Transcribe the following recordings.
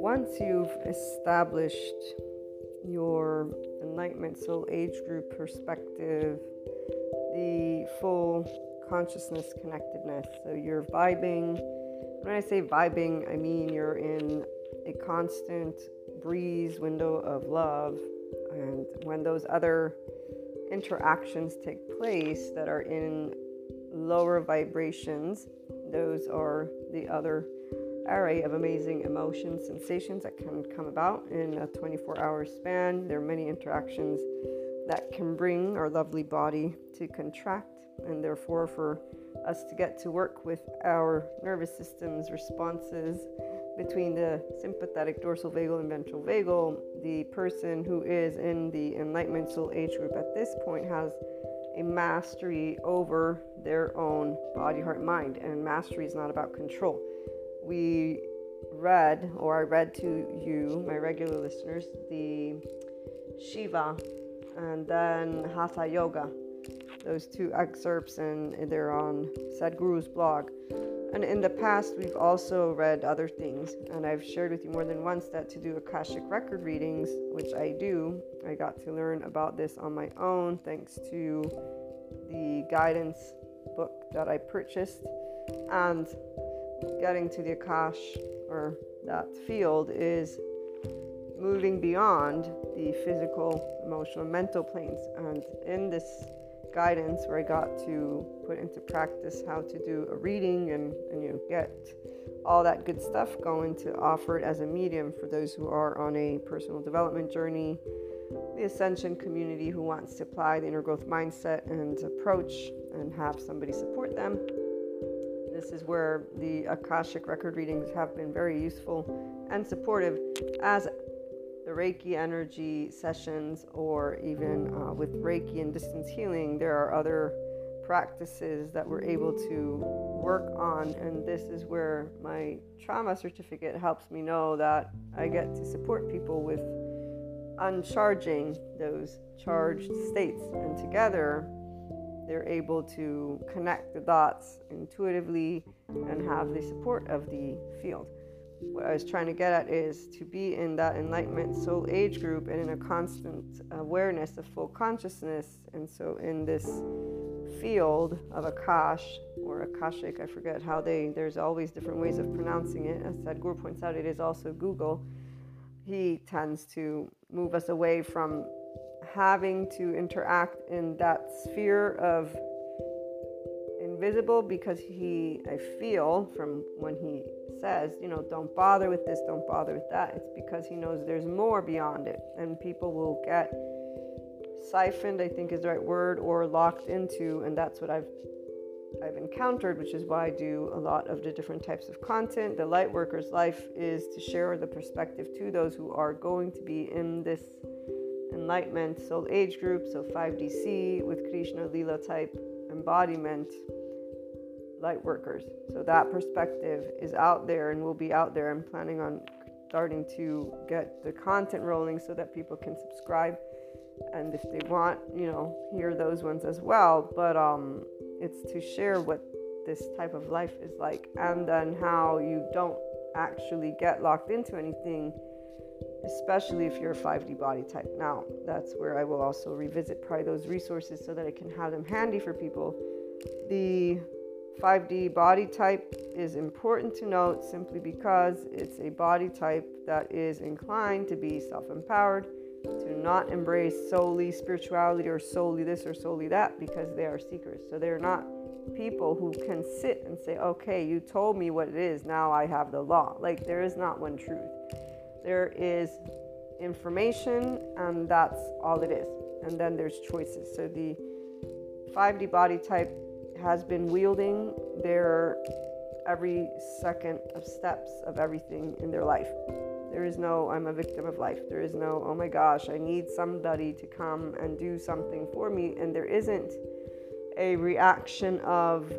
Once you've established your enlightenment soul age group perspective, the full consciousness connectedness. So you're vibing. When I say vibing, I mean you're in a constant breeze window of love. And when those other interactions take place that are in lower vibrations, those are the other array of amazing emotions, sensations that can come about in a 24 hour span. There are many interactions that can bring our lovely body to contract, and therefore, for us to get to work with our nervous system's responses between the sympathetic dorsal vagal and ventral vagal, the person who is in the enlightenment age group at this point has a mastery over their own body, heart, mind. And mastery is not about control. We read, or I read to you, my regular listeners, the Shiva and then Hatha Yoga. Those two excerpts, and they're on Sadhguru's blog. And in the past, we've also read other things, and I've shared with you more than once that to do Akashic record readings, which I do, I got to learn about this on my own thanks to the guidance book that I purchased. And getting to the Akash or that field is moving beyond the physical, emotional, mental planes. And in this guidance, where I got to put into practice how to do a reading and, and you know get all that good stuff going to offer it as a medium for those who are on a personal development journey, the ascension community who wants to apply the inner growth mindset and approach and have somebody support them. This is where the Akashic record readings have been very useful and supportive as the Reiki energy sessions, or even uh, with Reiki and distance healing, there are other practices that we're able to work on. And this is where my trauma certificate helps me know that I get to support people with uncharging those charged states. And together, they're able to connect the dots intuitively and have the support of the field what I was trying to get at is to be in that enlightenment soul age group and in a constant awareness of full consciousness. And so, in this field of Akash or Akashic, I forget how they, there's always different ways of pronouncing it. As Sadhguru points out, it is also Google. He tends to move us away from having to interact in that sphere of invisible because he, I feel from when he says, you know, don't bother with this, don't bother with that, it's because he knows there's more beyond it. And people will get siphoned, I think is the right word, or locked into, and that's what I've I've encountered, which is why I do a lot of the different types of content. The light worker's life is to share the perspective to those who are going to be in this enlightenment soul age group, so 5DC with Krishna Lila type embodiment light workers. So that perspective is out there and will be out there. I'm planning on starting to get the content rolling so that people can subscribe and if they want, you know, hear those ones as well. But um it's to share what this type of life is like and then how you don't actually get locked into anything especially if you're a 5D body type. Now, that's where I will also revisit probably those resources so that I can have them handy for people. The 5D body type is important to note simply because it's a body type that is inclined to be self empowered, to not embrace solely spirituality or solely this or solely that because they are seekers. So they're not people who can sit and say, okay, you told me what it is, now I have the law. Like, there is not one truth. There is information, and that's all it is. And then there's choices. So the 5D body type has been wielding their every second of steps of everything in their life. There is no, I'm a victim of life. There is no, oh my gosh, I need somebody to come and do something for me. And there isn't a reaction of,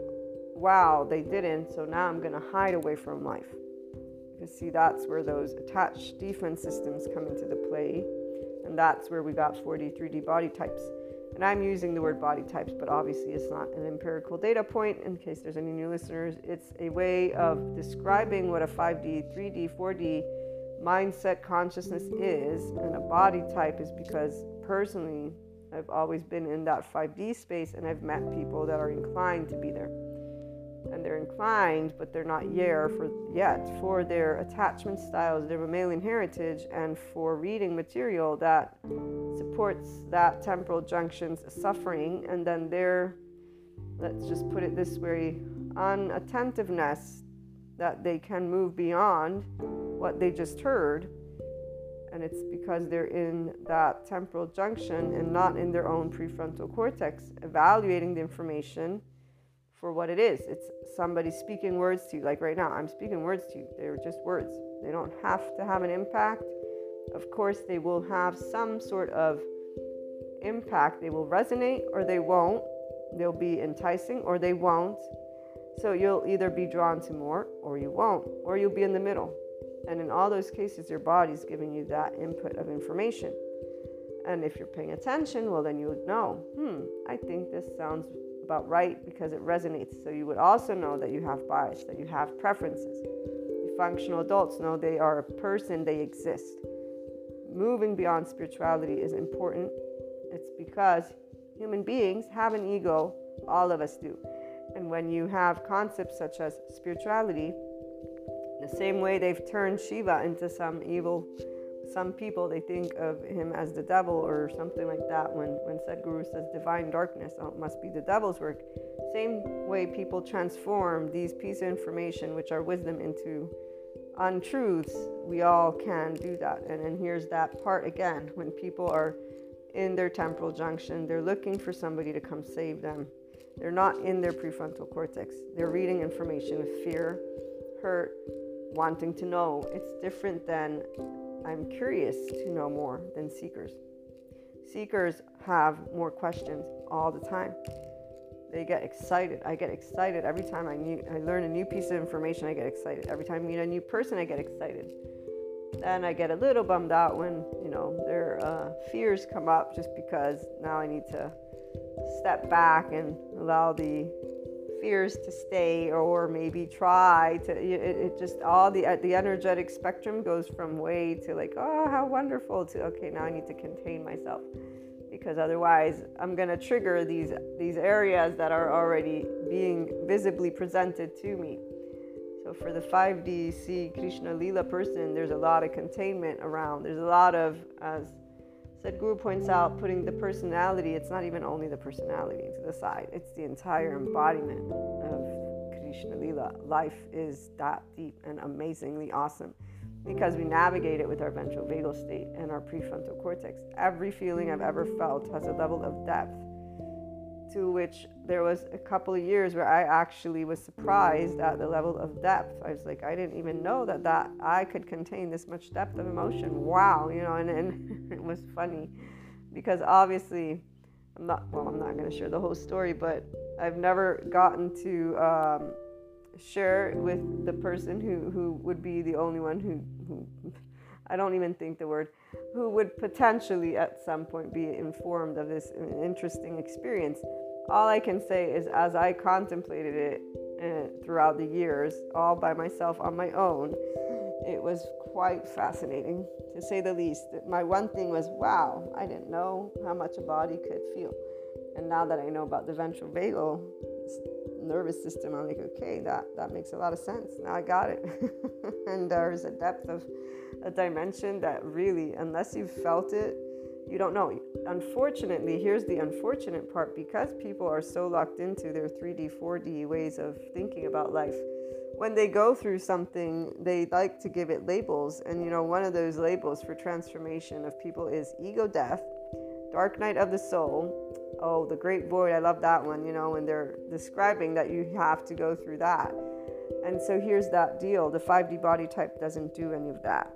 wow, they didn't, so now I'm going to hide away from life. Because, see, that's where those attached defense systems come into the play. And that's where we got 43D body types And I'm using the word body types, but obviously it's not an empirical data point in case there's any new listeners. It's a way of describing what a 5D, 3D, 4D mindset consciousness is. And a body type is because personally, I've always been in that 5D space and I've met people that are inclined to be there and they're inclined, but they're not there for yet for their attachment styles, their mammalian heritage, and for reading material that supports that temporal junction's suffering, and then their, let's just put it this way, unattentiveness that they can move beyond what they just heard. And it's because they're in that temporal junction and not in their own prefrontal cortex, evaluating the information for what it is. It's somebody speaking words to you. Like right now, I'm speaking words to you. They're just words. They don't have to have an impact. Of course, they will have some sort of impact. They will resonate or they won't. They'll be enticing or they won't. So you'll either be drawn to more or you won't, or you'll be in the middle. And in all those cases, your body's giving you that input of information. And if you're paying attention, well, then you would know, hmm, I think this sounds about right because it resonates. So you would also know that you have bias, that you have preferences. Functional adults know they are a person, they exist. Moving beyond spirituality is important. It's because human beings have an ego, all of us do. And when you have concepts such as spirituality, the same way they've turned Shiva into some evil some people they think of him as the devil or something like that. When when Sadhguru says divine darkness oh, it must be the devil's work. Same way people transform these pieces of information which are wisdom into untruths we all can do that. And and here's that part again when people are in their temporal junction they're looking for somebody to come save them they're not in their prefrontal cortex they're reading information with fear hurt wanting to know it's different than I'm curious to know more than seekers. Seekers have more questions all the time. They get excited. I get excited every time I, new, I learn a new piece of information. I get excited. Every time I meet a new person, I get excited. Then I get a little bummed out when you know their uh, fears come up, just because now I need to step back and allow the fears to stay or maybe try to it, it just all the uh, the energetic spectrum goes from way to like oh how wonderful to okay now i need to contain myself. Because otherwise i'm going to trigger these these areas that are already being visibly presented to me. So for the 5d c krishna lila person there's a lot of containment around. There's a lot of Sadhguru points out putting the personality, it's not even only the personality to the side, it's the entire embodiment of Krishna Lila. Life is that deep and amazingly awesome because we navigate it with our ventral vagal state and our prefrontal cortex. Every feeling I've ever felt has a level of depth to which there was a couple of years where I actually was surprised at the level of depth. I was like, I didn't even know that that I could contain this much depth of emotion. Wow, you know, and, and it was funny because obviously I'm not well, I'm not going to share the whole story, but I've never gotten to um, share with the person who who would be the only one who who I don't even think the word who would potentially at some point be informed of this interesting experience. All I can say is, as I contemplated it uh, throughout the years, all by myself on my own, it was quite fascinating to say the least. My one thing was, wow, I didn't know how much a body could feel. And now that I know about the ventral vagal nervous system, I'm like, okay, that, that makes a lot of sense. Now I got it. and there's a depth of a dimension that really, unless you've felt it, you don't know. Unfortunately, here's the unfortunate part because people are so locked into their 3D, 4D ways of thinking about life. When they go through something, they like to give it labels. And you know, one of those labels for transformation of people is ego death, dark night of the soul. Oh, the great void. I love that one, you know, when they're describing that you have to go through that. And so here's that deal the 5D body type doesn't do any of that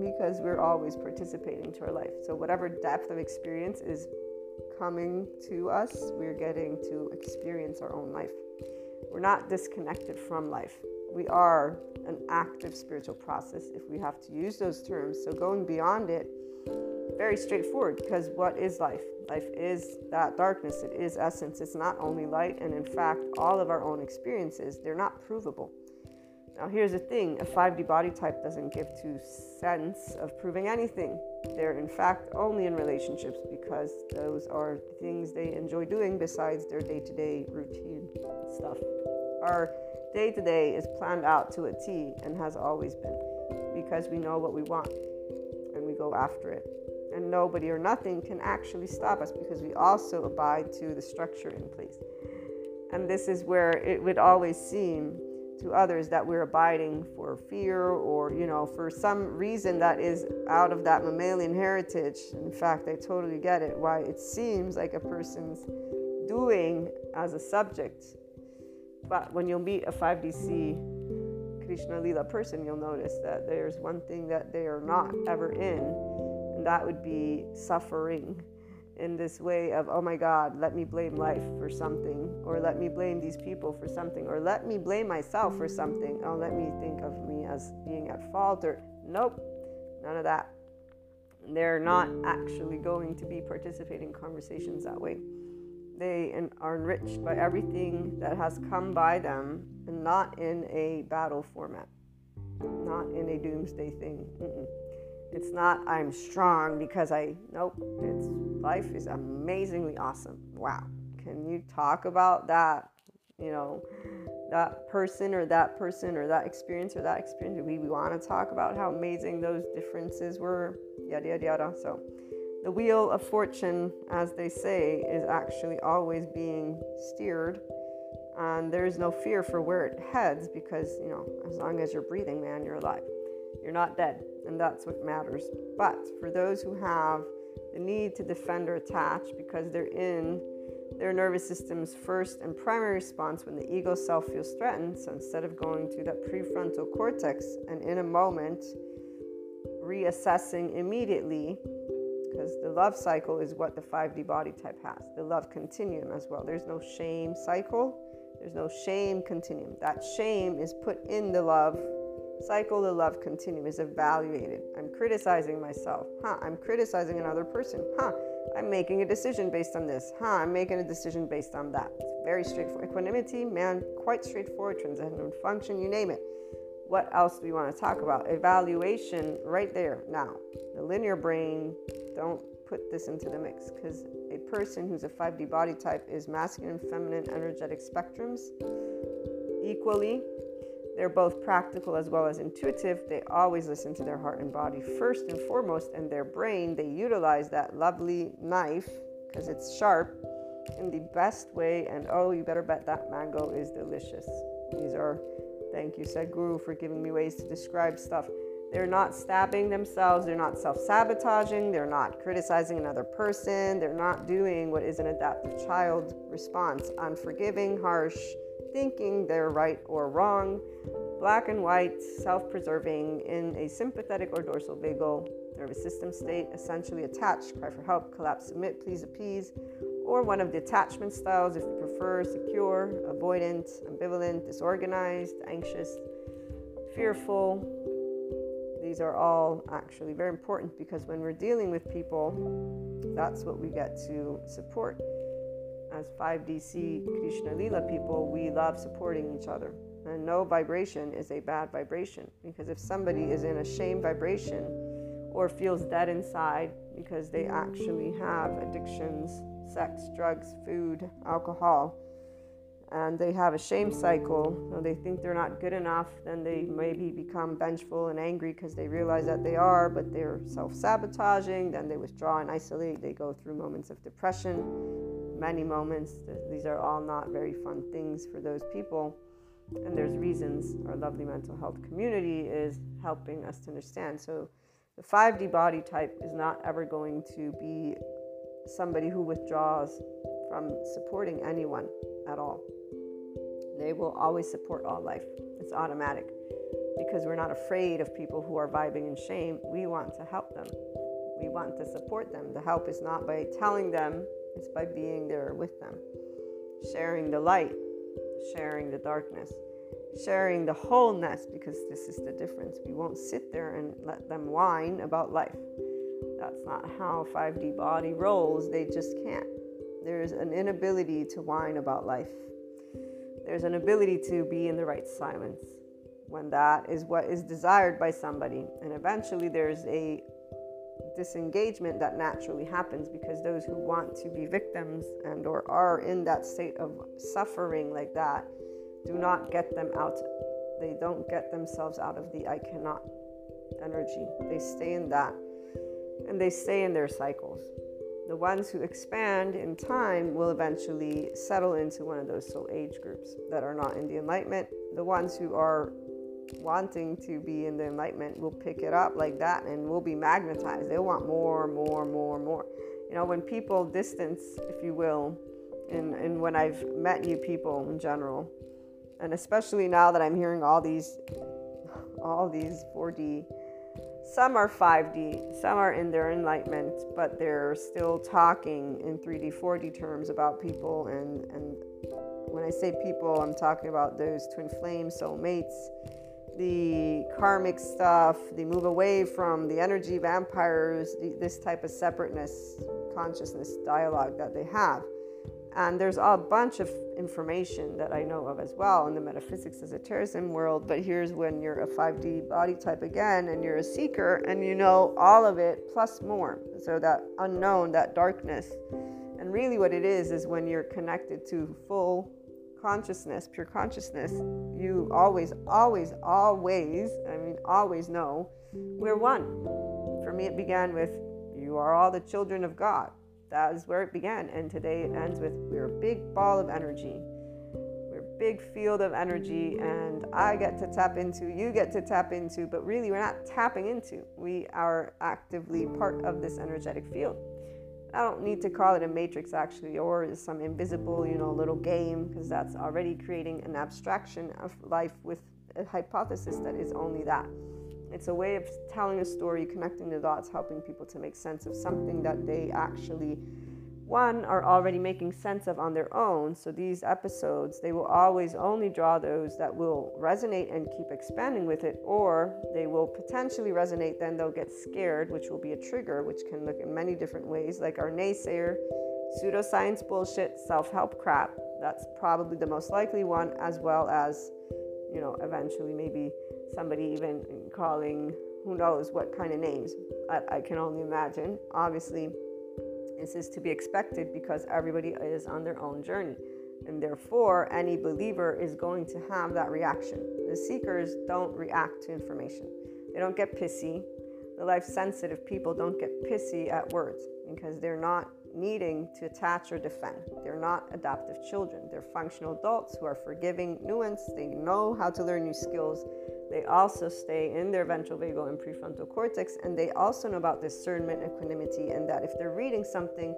because we're always participating to our life. So, whatever depth of experience is coming to us, we're getting to experience our own life. We're not disconnected from life. We are an active spiritual process, if we have to use those terms. So, going beyond it Very straightforward because what is life? Life is that darkness, it is essence. It's not only light, and in fact, all of our own experiences, they're not provable. Now, here's the thing a 5D body type doesn't give two cents of proving anything. They're, in fact, only in relationships because those are things they enjoy doing besides their day to day routine stuff. Our day to day is planned out to a T and has always been because we know what we want and we go after it. And nobody or nothing can actually stop us because we also abide to the structure in place. And this is where it would always seem to others that we're abiding for fear or, you know, for some reason that is out of that mammalian heritage. In fact, I totally get it why it seems like a person's doing as a subject. But when you'll meet a 5DC Krishna Lila person, you'll notice that there's one thing that they are not ever in, and that would be suffering in this way of, oh my God, let me blame life for something, or let me blame these people for something, or let me blame myself for something. Oh, let me think of me as being at fault, or nope, none of that. They're not actually going to be participating in conversations that way. They are enriched by everything that has come by them and not in a battle format, not in a doomsday thing. Mm-mm. It's not I'm strong because I nope. It's life is amazingly awesome. Wow. Can you talk about that? You know, that person or that person or that experience or that experience. We, we want to talk about how amazing those differences were. Yada yada yada. So the wheel of fortune, as they say, is actually always being steered. And there is no fear for where it heads because, you know, as long as you're breathing, man, you're alive. You're not dead and that's what matters. But for those who have the need to defend or attach because they're in their nervous system's first and primary response when the ego self feels threatened, so instead of going to that prefrontal cortex and in a moment reassessing immediately, because the love cycle is what the 5D body type has, the love continuum as well. There's no shame cycle, there's no shame continuum. That shame is put in the love cycle the love continuum is evaluated. I'm criticizing myself. Huh, I'm criticizing another person. Huh, I'm making a decision based on this. Huh, I'm making a decision based on that. It's very straightforward. Equanimity, man, quite straightforward. Transcendent function, you name it. What else do we want to talk about? Evaluation, right there. Now, the linear brain, don't put this into the mix because a person who's a 5D body type is masculine feminine energetic spectrums equally they're both practical as well as intuitive. They always listen to their heart and body first and foremost, and their brain, they utilize that lovely knife because it's sharp in the best way. And oh, you better bet that mango is delicious. These are, thank you, Sadhguru, for giving me ways to describe stuff. They're not stabbing themselves, they're not self sabotaging, they're not criticizing another person, they're not doing what is an adaptive child response unforgiving, harsh, thinking they're right or wrong, black and white, self preserving, in a sympathetic or dorsal vagal nervous system state, essentially attached, cry for help, collapse, submit, please appease, or one of the attachment styles if you prefer secure, avoidant, ambivalent, disorganized, anxious, fearful. These are all actually very important because when we're dealing with people, that's what we get to support as 5DC Krishna Lila people, we love supporting each other. And no vibration is a bad vibration because if somebody is in a shame vibration or feels dead inside because they actually have addictions, sex, drugs, food, alcohol, and they have a shame cycle, they think they're not good enough, then they maybe become vengeful and angry because they realize that they are, but they're self sabotaging. Then they withdraw and isolate. They go through moments of depression, many moments. These are all not very fun things for those people. And there's reasons our lovely mental health community is helping us to understand. So, the 5D body type is not ever going to be somebody who withdraws from supporting anyone at all. They will always support all life. It's automatic because we're not afraid of people who are vibing in shame. We want to help them. We want to support them. The help is not by telling them, it's by being there with them, sharing the light, sharing the darkness, sharing the wholeness because this is the difference. We won't sit there and let them whine about life. That's not how 5D body rolls. They just can't. There's an inability to whine about life. There's an ability to be in the right silence when that is what is desired by somebody. And eventually there's a disengagement that naturally happens because those who want to be victims and or are in that state of suffering like that do not get them out. They don't get themselves out of the i cannot energy. They stay in that and they stay in their cycles. The ones who expand in time will eventually settle into one of those soul age groups that are not in the enlightenment. The ones who are wanting to be in the enlightenment will pick it up like that and will be magnetized. They'll want more, more, more, more. You know, when people distance, if you will, and, and when I've met new people in general, and especially now that I'm hearing all these all these 4D, some are 5D, some are in their enlightenment, but they're still talking in 3D, 4D terms about people and and when I say people, I'm talking about those twin flame soulmates the karmic stuff, they move away from the energy vampires, this type of separateness, consciousness dialogue that they have. And there's a bunch of information that I know of as well in the metaphysics esotericism world. But here's when you're a 5D body type again and you're a seeker and you know all of it plus more. So that unknown, that darkness. And really, what it is is when you're connected to full consciousness, pure consciousness, you always, always, always, I mean, always know we're one. For me, it began with, You are all the children of God. That is where it began. And today it ends with, We're a big ball of energy. We're a big field of energy, and I get to tap into, you get to tap into, but really, we're not tapping into. We are actively part of this energetic field. I don't need to call it a matrix actually, or some invisible, you know, little game, because that's already creating an abstraction of life with a hypothesis that is only that. It's a way of telling a story, connecting the dots, helping people to make sense of something that they actually one are already making sense of on their own. So these episodes, they will always only draw those that will resonate and keep expanding with it, or they will potentially resonate, then they'll get scared, which will be a trigger, which can look in many different ways, like our naysayer, pseudoscience bullshit, self help crap. That's probably the most likely one, as well as, you know, eventually maybe somebody even calling who knows what kind of names. I, I can only imagine. Obviously, this is to be expected because everybody is on their own journey. And therefore, any believer is going to have that reaction. The seekers don't react to information, they don't get pissy. The life sensitive people don't get pissy at words because they're not needing to attach or defend. They're not adaptive children. They're functional adults who are forgiving, nuanced. They know how to learn new skills. They also stay in their ventral vagal and prefrontal cortex, and they also know about discernment, equanimity, and that if they're reading something,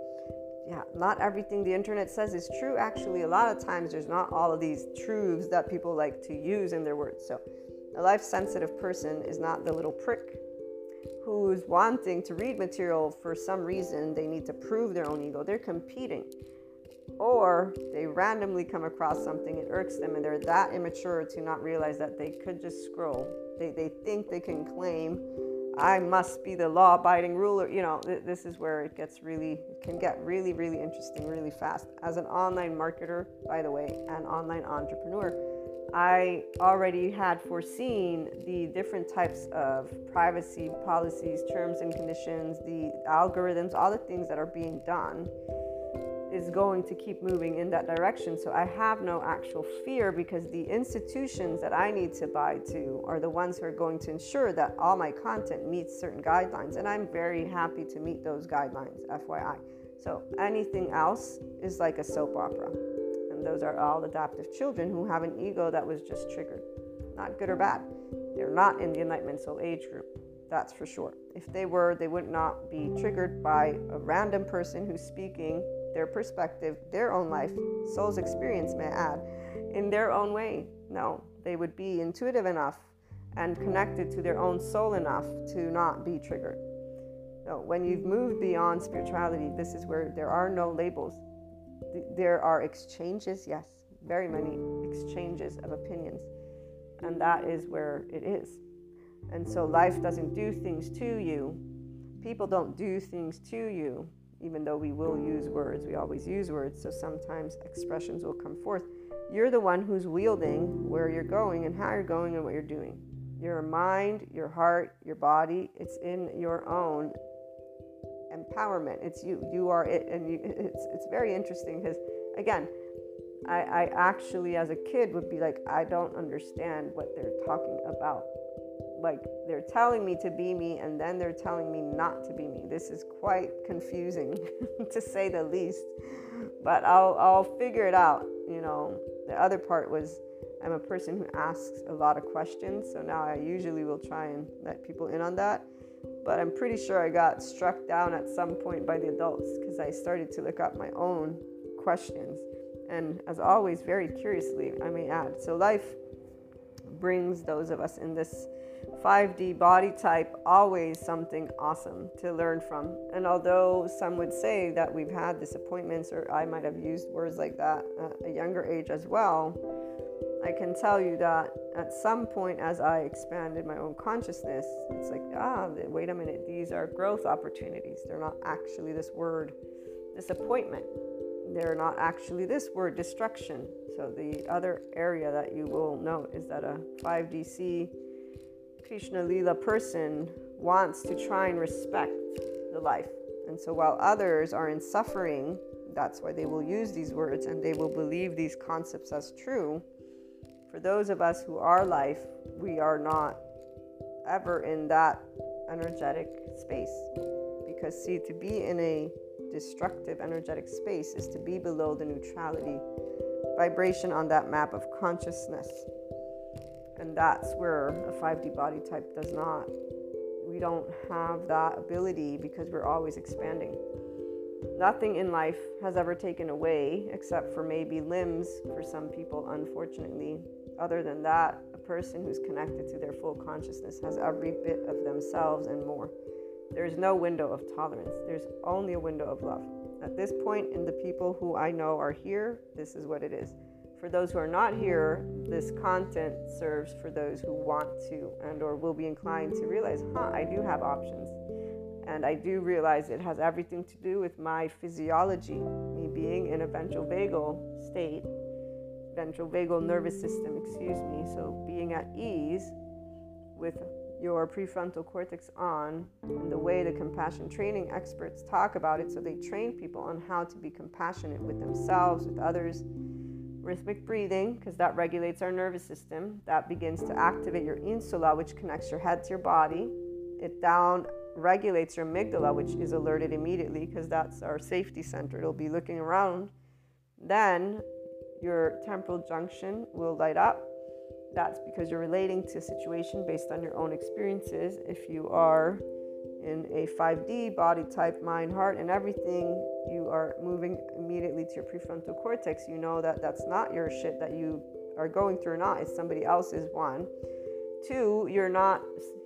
yeah, not everything the internet says is true. Actually, a lot of times there's not all of these truths that people like to use in their words. So, a life sensitive person is not the little prick who's wanting to read material for some reason. They need to prove their own ego. They're competing or they randomly come across something it irks them and they're that immature to not realize that they could just scroll. They, they think they can claim i must be the law abiding ruler. You know th- this is where it gets really can get really really interesting really fast. As an online marketer by the way an online entrepreneur i already had foreseen the different types of privacy policies terms and conditions the algorithms all the things that are being done is going to keep moving in that direction. So I have no actual fear because the institutions that I need to buy to are the ones who are going to ensure that all my content meets certain guidelines. And I'm very happy to meet those guidelines, FYI. So anything else is like a soap opera. And those are all adaptive children who have an ego that was just triggered. Not good or bad. They're not in the Enlightenment Soul Age group. That's for sure. If they were, they would not be triggered by a random person who's speaking their perspective, their own life, soul's experience, may I add, in their own way. No, they would be intuitive enough and connected to their own soul enough to not be triggered. No, when you've moved beyond spirituality, this is where there are no labels. There are exchanges, yes, very many exchanges of opinions. And that is where it is. And so life doesn't do things to you people don't do things to you, even though we will use words, we always use words, so sometimes expressions will come forth. You're the one who's wielding where you're going and how you're going and what you're doing. Your mind, your heart, your body, it's in your own empowerment. It's you. You are it, and you, it's it's very interesting because again, I, I actually as a kid would be like, I don't understand what they're talking about like they're telling me to be me and then they're telling me not to be me. This is quite confusing to say the least. But I'll I'll figure it out, you know. The other part was I'm a person who asks a lot of questions, so now I usually will try and let people in on that. But I'm pretty sure I got struck down at some point by the adults because I started to look up my own questions. And as always, very curiously, I may add. So life brings those of us in this 5D body type always something awesome to learn from. And although some would say that we've had disappointments, or I might have used words like that at a younger age as well, I can tell you that at some point, as I expanded my own consciousness, it's like, ah, wait a minute, these are growth opportunities. They're not actually this word disappointment. They're not actually this word destruction. So, the other area that you will note is that a 5DC Krishna Lila person wants to try and respect the life. And so while others are in suffering, that's why they will use these words and they will believe these concepts as true. For those of us who are life, we are not ever in that energetic space. Because, see, to be in a destructive energetic space is to be below the neutrality vibration on that map of consciousness. And that's where a 5D body type does not. We don't have that ability because we're always expanding. Nothing in life has ever taken away, except for maybe limbs for some people, unfortunately. Other than that, a person who's connected to their full consciousness has every bit of themselves and more. There's no window of tolerance, there's only a window of love. At this point, in the people who I know are here, this is what it is for those who are not here, this content serves for those who want to and or will be inclined to realize, huh, I do have options. And I do realize it has everything to do with my physiology, me being in a ventral vagal state, ventral vagal nervous system, excuse me. So being at ease with your prefrontal cortex on, and the way the compassion training experts talk about it. So they train people on how to be compassionate with themselves, with others, rhythmic breathing, because that regulates our nervous system. That begins to activate your insula, which connects your head to your body. It down regulates your amygdala, which is alerted immediately because that's our safety center. It'll be looking around. Then your temporal junction will light up. That's because you're relating to a situation based on your own experiences. If you are in a 5D body type, mind, heart, and everything, you are moving immediately to your prefrontal cortex. You know that that's not your shit that you are going through, not. It's somebody else's one. Two, you're not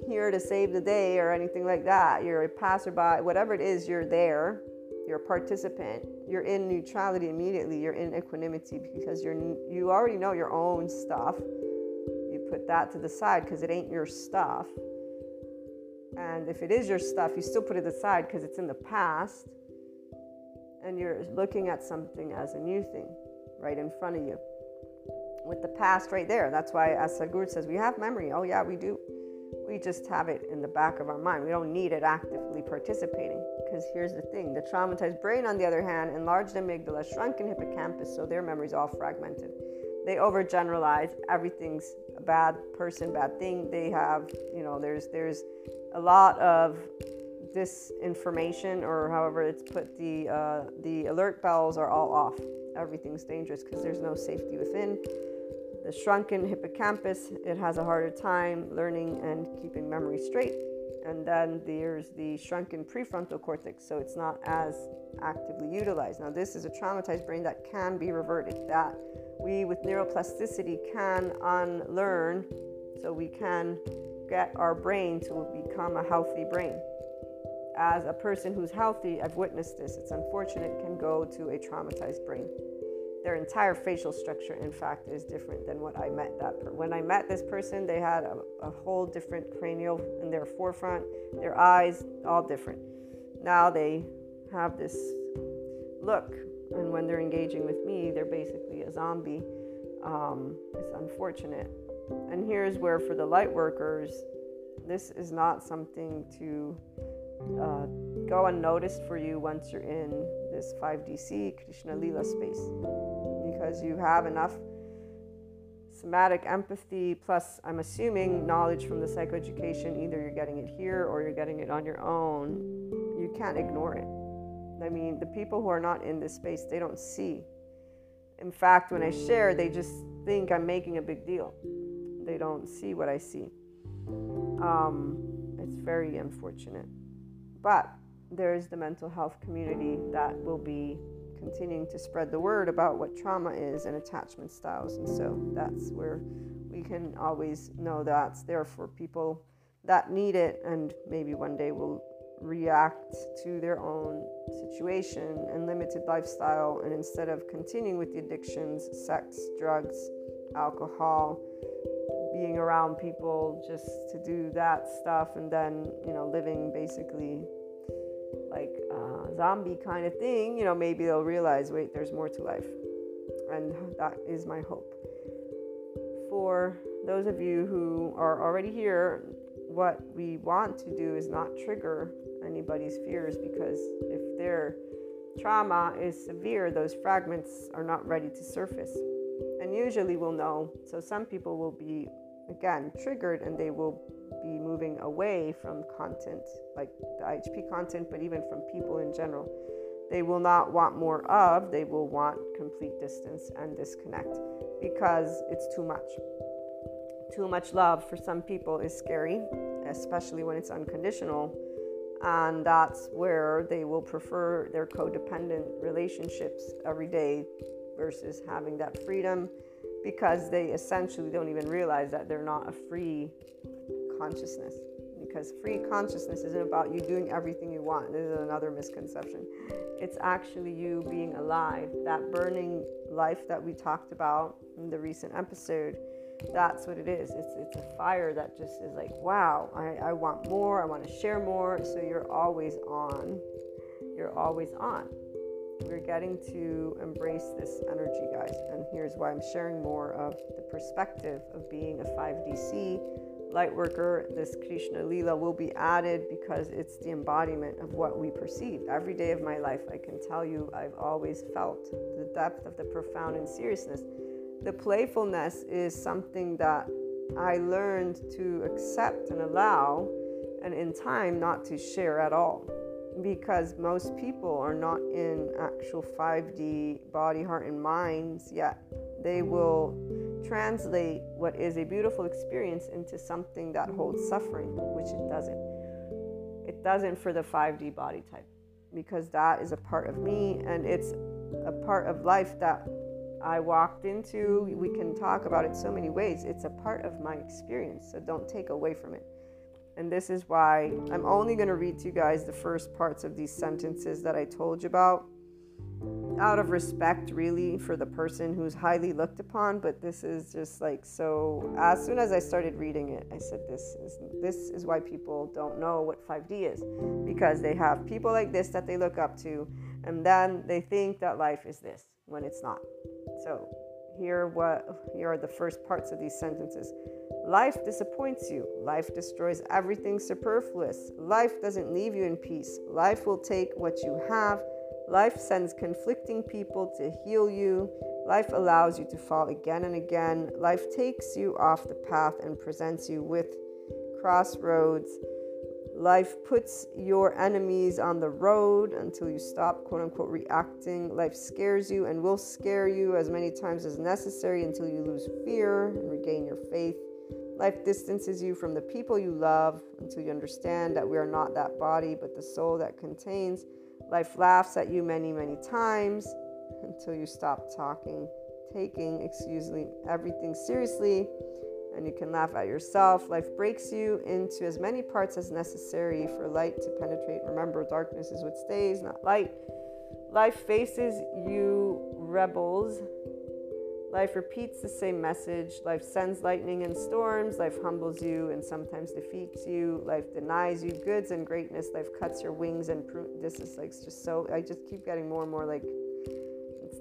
here to save the day or anything like that. You're a passerby, whatever it is, you're there. You're a participant. You're in neutrality immediately. You're in equanimity because you're you already know your own stuff. You put that to the side because it ain't your stuff and if it is your stuff, you still put it aside because it's in the past. And you're looking at something as a new thing right in front of you. With the past right there. That's why, as Sadhguru says, we have memory. Oh, yeah, we do. We just have it in the back of our mind. We don't need it actively participating. Because here's the thing the traumatized brain, on the other hand, enlarged amygdala, shrunken hippocampus, so their memory is all fragmented. They overgeneralize. Everything's a bad person, bad thing. They have, you know, there's there's a lot of this information or however it's put the uh, the alert bells are all off. Everything's dangerous because there's no safety within. The shrunken hippocampus it has a harder time learning and keeping memory straight. And then there's the shrunken prefrontal cortex so it's not as actively utilized. Now this is a traumatized brain that can be reverted that we with neuroplasticity can unlearn so we can get our brain to become a healthy brain. As a person who's healthy, I've witnessed this. It's unfortunate, can go to a traumatized brain. their entire facial structure, in fact, is different than what I met that. Per- when I met this person, they had a, a whole different cranial in their forefront, their eyes, all different. Now they have this look, and when they're engaging with me, they're basically a zombie. Um, it's unfortunate. And here's where, for the light workers, this is not something to uh, go unnoticed for you once you're in this 5DC Krishna Lila space. Because you have enough somatic empathy plus I'm assuming knowledge from the psychoeducation. Either you're getting it here or you're getting it on your own. You can't ignore it. I mean the people who are not in this space they don't see. In fact when I share they just think I'm making a big deal they don't see what I see. Um, it's very unfortunate. But there's the mental health community that will be continuing to spread the word about what trauma is and attachment styles. And so that's where we can always know that's there for people that need it and maybe one day will react to their own situation and limited lifestyle. And instead of continuing with the addictions sex drugs alcohol being around people just to do that stuff and then you know living basically like a zombie kind of thing, you know, maybe they'll realize, wait, there's more to life. And that is my hope. For those of you who are already here, what we want to do is not trigger anybody's fears because if their trauma is severe, those fragments are not ready to surface. And usually we'll know. So some people will be, again, triggered and they will be moving away from content, like the IHP content, but even from people in general. They will not want more of, they will want complete distance and disconnect because it's too much. Too much love for some people is scary, especially when it's unconditional. And that's where they will prefer their codependent relationships every day versus having that freedom because they essentially don't even realize that they're not a free consciousness because free consciousness isn't about you doing everything you want. This is another misconception. It's actually you being alive. That burning life that we talked about in the recent episode, that's what it is. It's, it's a fire that just is like, wow, I, I want more. I want to share more. So you're always on. You're always on. We're getting to embrace this energy, guys. And here's why I'm sharing more of the perspective of being a 5DC Lightworker, this Krishna Lila will be added because it's the embodiment of what we perceive. Every day of my life, I can tell you, I've always felt the depth of the profound and seriousness. The playfulness is something that I learned to accept and allow, and in time, not to share at all. Because most people are not in actual 5D body, heart, and minds yet. They will translate what is a beautiful experience into something that holds suffering, which it doesn't. It doesn't for the 5D body type because that is a part of me and it's a part of life that I walked into. We can talk about it so many ways. It's a part of my experience, so don't take away from it. And this is why I'm only going to read to you guys the first parts of these sentences that I told you about. Out of respect really for the person who's highly looked upon but this is just like so as soon as i started reading it i said this is this is why people don't know what 5d is because they have people like this that they look up to and then they think that life is this when it's not. So here what here are the first parts of these sentences life disappoints you life destroys everything superfluous life doesn't leave you in peace life will take what you have Life sends conflicting people to heal you. Life allows you to fall again and again. Life takes you off the path and presents you with crossroads. Life puts your enemies on the road until you stop, quote unquote, reacting. Life scares you and will scare you as many times as necessary until you lose fear and regain your faith. Life distances you from the people you love until you understand that we are not that body, but the soul that contains. Life laughs at you many, many times until you stop talking, taking, excuse me, everything seriously, and you can laugh at yourself. Life breaks you into as many parts as necessary for light to penetrate. Remember, darkness is what stays, not light. Life faces you, rebels. Life repeats the same message. Life sends lightning and storms. Life humbles you and sometimes defeats you. Life denies you goods and greatness. Life cuts your wings and. This is like just so. I just keep getting more and more like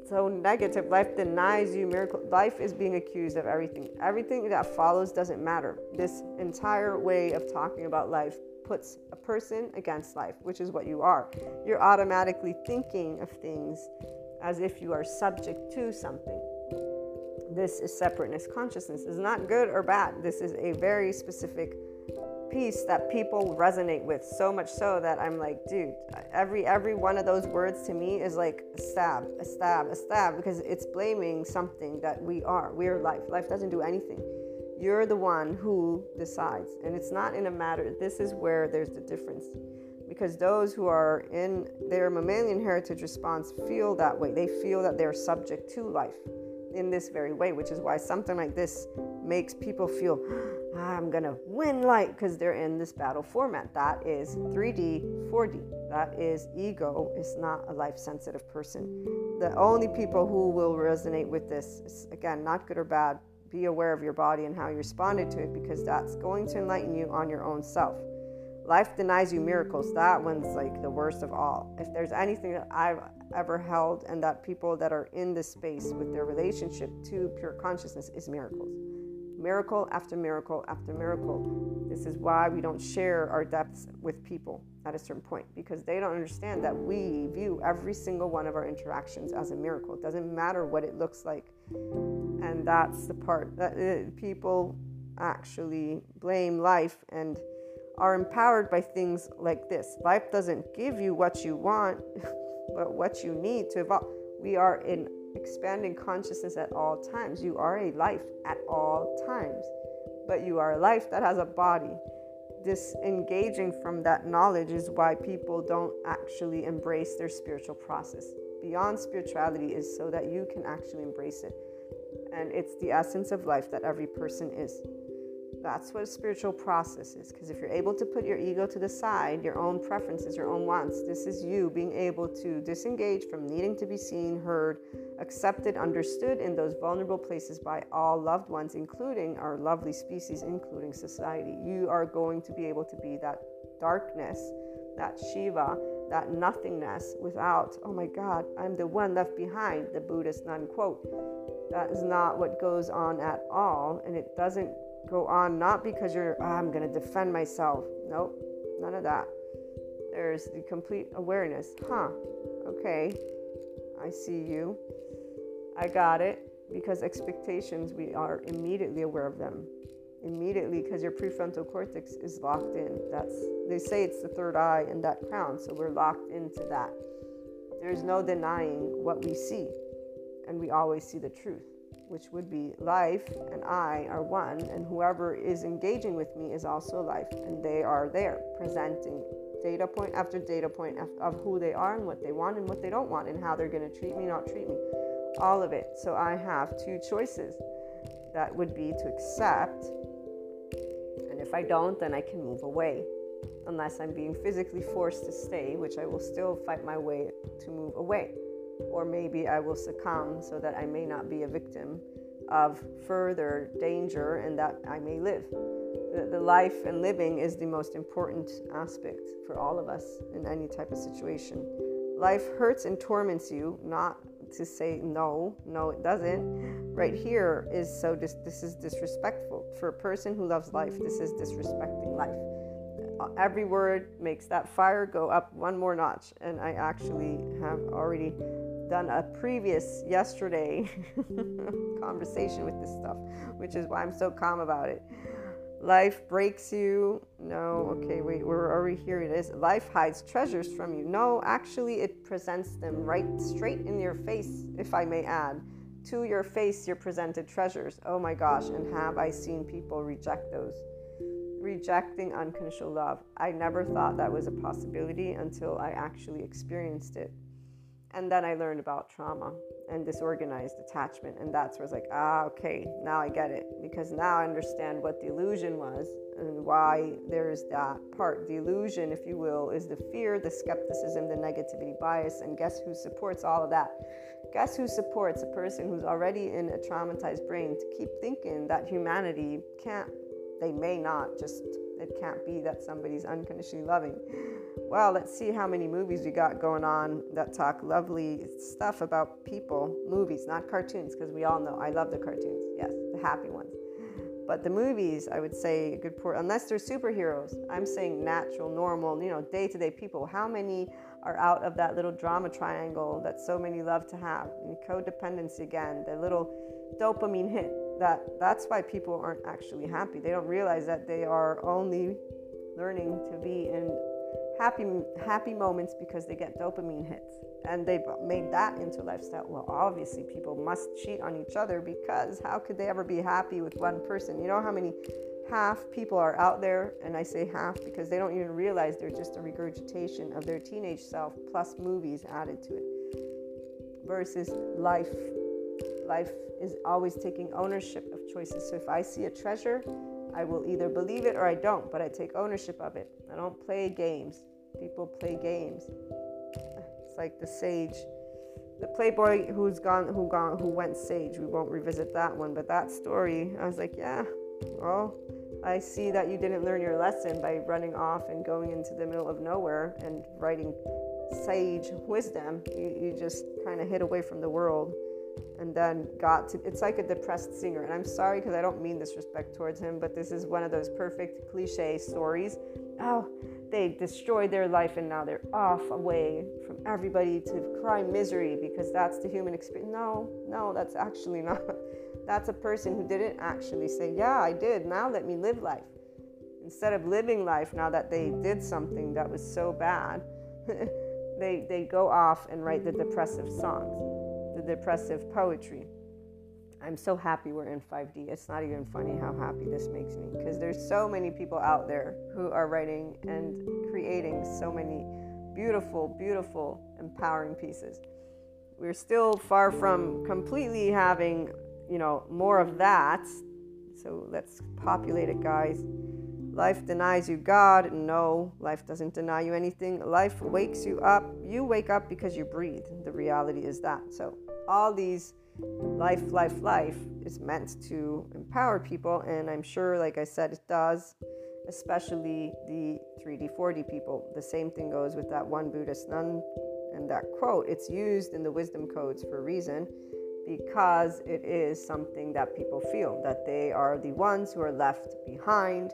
so negative. Life denies you miracle. Life is being accused of everything. Everything that follows doesn't matter. This entire way of talking about life puts a person against life, which is what you are. You're automatically thinking of things as if you are subject to something. This is separateness consciousness. is not good or bad. This is a very specific piece that people resonate with so much so that I'm like, dude, every every one of those words to me is like a stab, a stab, a stab because it's blaming something that we are. We're life. Life doesn't do anything. You're the one who decides. And it's not in a matter, this is where there's the difference. Because those who are in their mammalian heritage response feel that way. They feel that they're subject to life in this very way, which is why something like this makes people feel, I'm gonna win light because they're in this battle format. That is 3D, 4D. That is ego, It's not a life sensitive person. The only people who will resonate with this is, again, not good or bad, be aware of your body and how you responded to it because that's going to enlighten you on your own self. Life denies you miracles. That one's like the worst of all. If there's anything that I've ever held and that people that are in this space with their relationship to pure consciousness is miracles. Miracle after miracle after miracle. This is why we don't share our depths with people at a certain point because they don't understand that we view every single one of our interactions as a miracle. It doesn't matter what it looks like and that's the part that uh, people actually blame life and are empowered by things like this. Life doesn't give you what you want, but what you need to evolve. We are in expanding consciousness at all times. You are a life at all times, but you are a life that has a body. Disengaging from that knowledge is why people don't actually embrace their spiritual process. Beyond spirituality is so that you can actually embrace it and it's the essence of life that every person is. That's what a spiritual process is. Because if you're able to put your ego to the side, your own preferences, your own wants, this is you being able to disengage from needing to be seen, heard, accepted, understood in those vulnerable places by all loved ones, including our lovely species, including society. You are going to be able to be that darkness, that Shiva, that nothingness without, oh my God, I'm the one left behind, the Buddhist nun quote. That is not what goes on at all. And it doesn't go on not because you're, oh, I'm going to defend myself. Nope, none of that. There's the complete awareness. Huh, okay, I see you. I got it. Because expectations, we are immediately aware of them. Immediately, because your prefrontal cortex is locked in. That's they say it's the third eye in that crown, so we're locked into that. There's no denying what we see and we always see the truth, which would be life and I are one, and whoever is engaging with me is also life, and they are there presenting data point after data point of who they are and what they want and what they don't want, and how they're going to treat me, not treat me. All of it. So I have two choices. That would be to accept, and if I don't, then I can move away unless I'm being physically forced to stay, which I will still fight my way to move away or maybe I will succumb so that I may not be a victim of further danger and that I may live. The, the, life and living is the most important aspect for all of us in any type of situation. Life hurts and torments you, not to say no, no, it doesn't. Right here is so dis- this is disrespectful. For a person who loves life, this is disrespecting life uh, every word makes that fire go up one more notch. And I actually have already done a previous yesterday conversation with this stuff, which is why I'm so calm about it. Life breaks you. No, okay, wait, we're already here. It is. Life hides treasures from you. No, actually, it presents them right straight in your face, if I may add. To your face, you're presented treasures. Oh my gosh, and have I seen people reject those? Rejecting unconditional love. I never thought that was a possibility until I actually experienced it. And then I learned about trauma. And disorganized attachment. And that's where it's like, ah, okay, now I get it. Because now I understand what the illusion was and why there's that part. The illusion, if you will, is the fear, the skepticism, the negativity bias. And guess who supports all of that? Guess who supports a person who's already in a traumatized brain to keep thinking that humanity can't, they may not just it can't be that somebody's unconditionally loving. Well, let's see how many movies we got going on that talk lovely stuff about people. Movies, not cartoons, because we all know I love the cartoons. Yes, the happy ones. But the movies, I would say good port, unless they're superheroes. I'm saying natural, normal, you know, day to day people. How many are out of that little drama triangle that so many love to have? And codependency again, the little dopamine hit that that's why people aren't actually happy. They don't realize that they are only learning to be in happy happy moments because they get dopamine hits and they've made that into lifestyle. Well, obviously people must cheat on each other because how could they ever be happy with one person? You know how many half people are out there and I say half because they don't even realize they're just a regurgitation of their teenage self plus movies added to it versus life life is always taking ownership of choices. So if I see a treasure, I will either believe it or I don't, but I take ownership of it. I don't play games. People play games. It's like the sage, the playboy who's gone, who gone, who went sage. We won't revisit that one, but that story, I was like, yeah, well, I see that you didn't learn your lesson by running off and going into the middle of nowhere and writing sage wisdom. You, you just kind of hid away from the world and then got to it's like a depressed singer. And i'm sorry because i don't mean disrespect towards him but this is one of those perfect cliche stories. Oh they destroyed their life and now they're off away from everybody to cry misery because that's the human experience no no that's actually not that's a person who didn't actually say yeah i did now let me live life. Instead of living life now that they did something that was so bad they they go off and write the depressive songs depressive poetry. I'm so happy we're in 5D. It's not even funny how happy this makes me because there's so many people out there who are writing and creating so many beautiful, beautiful, empowering pieces. We're still far from completely having, you know, more of that. So let's populate it, guys. Life denies you God. No, life doesn't deny you anything. Life wakes you up. You wake up because you breathe. The reality is that. So, all these life, life, life is meant to empower people. And I'm sure, like I said, it does, especially the 3D, 4D people. The same thing goes with that one Buddhist nun and that quote. It's used in the wisdom codes for a reason because it is something that people feel that they are the ones who are left behind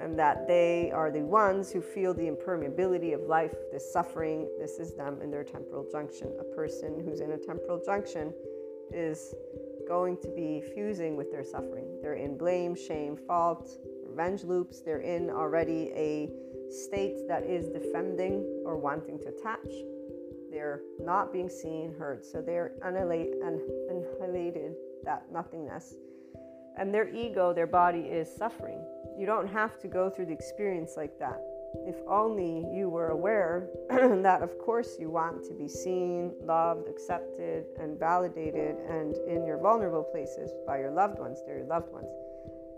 and that they are the ones who feel the impermeability of life, the suffering. This is them in their temporal junction. A person who's in a temporal junction is going to be fusing with their suffering. They're in blame, shame, fault, revenge loops. They're in already a state that is defending or wanting to attach. They're not being seen, heard. So they're annihilated, that nothingness. And their ego, their body is suffering you don't have to go through the experience like that. If only you were aware that, of course, you want to be seen, loved, accepted, and validated, and in your vulnerable places by your loved ones, they're your loved ones.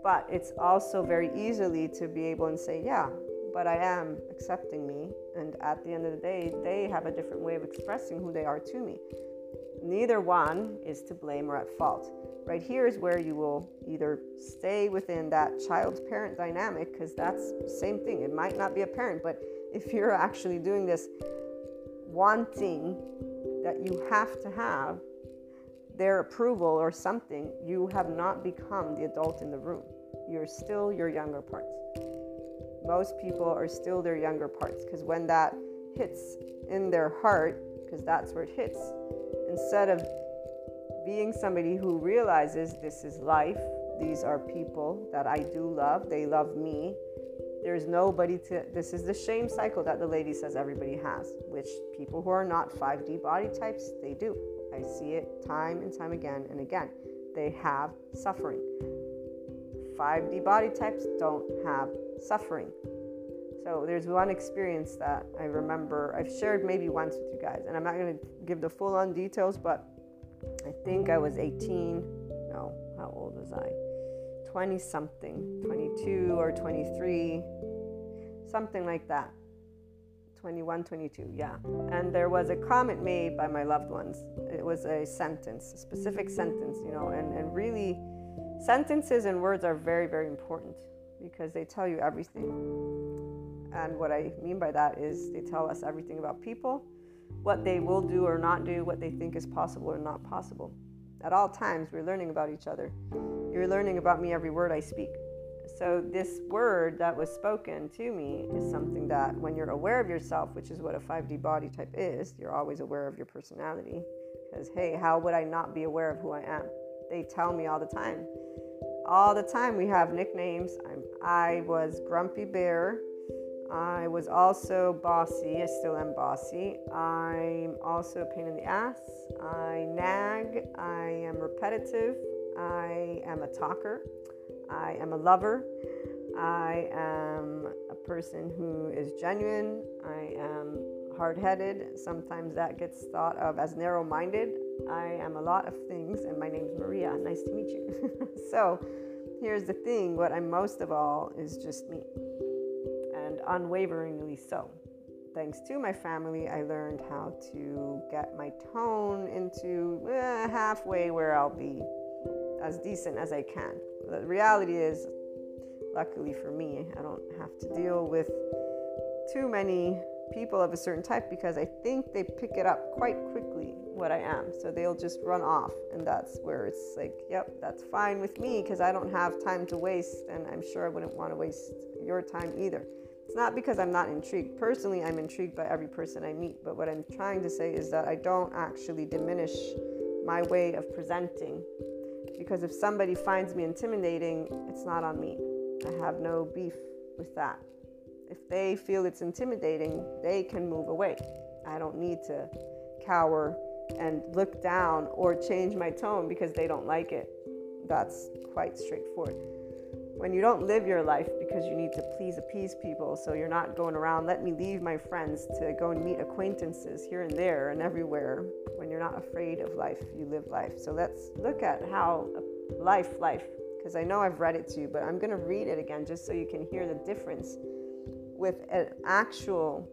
But it's also very easily to be able and say, yeah, but I am accepting me. And at the end of the day, they have a different way of expressing who they are to me. Neither one is to blame or at fault. Right here is where you will either stay within that child parent dynamic, because that's the same thing. It might not be a parent, but if you're actually doing this wanting that you have to have their approval or something, you have not become the adult in the room. You're still your younger parts. Most people are still their younger parts because when that hits in their heart, because that's where it hits, instead of being somebody who realizes this is life, these are people that I do love, they love me. There's nobody to, this is the shame cycle that the lady says everybody has, which people who are not 5D body types, they do. I see it time and time again and again. They have suffering. 5D body types don't have suffering. So there's one experience that I remember I've shared maybe once with you guys, and I'm not going to give the full on details, but I think I was 18. No, how old was I? 20 something, 22 or 23, something like that. 21, 22, yeah. And there was a comment made by my loved ones. It was a sentence, a specific sentence, you know, and, and really, sentences and words are very, very important because they tell you everything. And what I mean by that is they tell us everything about people, what they will do or not do, what they think is possible or not possible. At all times, we're learning about each other. You're learning about me every word I speak. So, this word that was spoken to me is something that when you're aware of yourself, which is what a 5D body type is, you're always aware of your personality. Because, hey, how would I not be aware of who I am? They tell me all the time. All the time we have nicknames. I'm, I was Grumpy Bear. I was also bossy. I still am bossy. I'm also a pain in the ass. I nag. I am repetitive. I am a talker. I am a lover. I am a person who is genuine. I am hard headed. Sometimes that gets thought of as narrow minded. I am a lot of things, and my name is Maria. Nice to meet you. so, here's the thing what I'm most of all is just me, and unwaveringly so. Thanks to my family, I learned how to get my tone into eh, halfway where I'll be as decent as I can. The reality is, luckily for me, I don't have to deal with too many people of a certain type because I think they pick it up quite quickly what I am. So they'll just run off. And that's where it's like, yep, that's fine with me because I don't have time to waste. And I'm sure I wouldn't want to waste your time either. It's not because I'm not intrigued. Personally, I'm intrigued by every person I meet. But what I'm trying to say is that I don't actually diminish my way of presenting because if somebody finds me intimidating, it's not on me. I have no beef with that. If they feel it's intimidating, they can move away. I don't need to cower and look down or change my tone because they don't like it. That's quite straightforward. When you don't live your life because you need to please appease people, so you're not going around, let me leave my friends to go and meet acquaintances here and there and everywhere. When you're not afraid of life, you live life. So let's look at how life, life, because I know I've read it to you, but I'm going to read it again just so you can hear the difference with an actual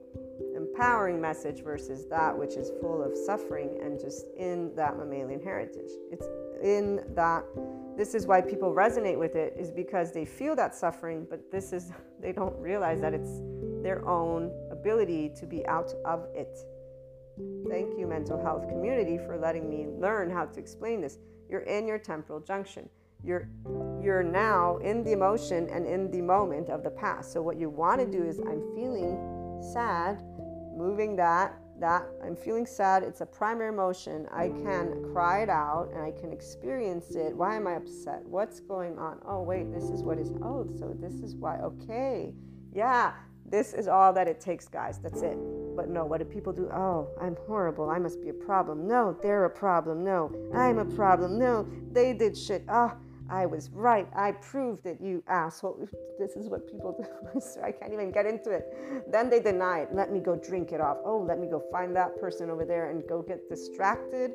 empowering message versus that which is full of suffering and just in that mammalian heritage. It's in that this is why people resonate with it is because they feel that suffering but this is they don't realize that it's their own ability to be out of it. Thank you mental health community for letting me learn how to explain this. You're in your temporal junction. You're you're now in the emotion and in the moment of the past. So what you want to do is i'm feeling sad moving that that I'm feeling sad, it's a primary emotion. I can cry it out and I can experience it. Why am I upset? What's going on? Oh, wait, this is what is, oh, so this is why. Okay. Yeah, this is all that it takes, guys. That's it. But no, what do people do? Oh, I'm horrible. I must be a problem. No, they're a problem. No, I'm a problem. No, they did shit. Ah. Oh, I was right. I proved it, you asshole. This is what people do. I can't even get into it. Then they deny it. Let me go drink it off. Oh, let me go find that person over there and go get distracted.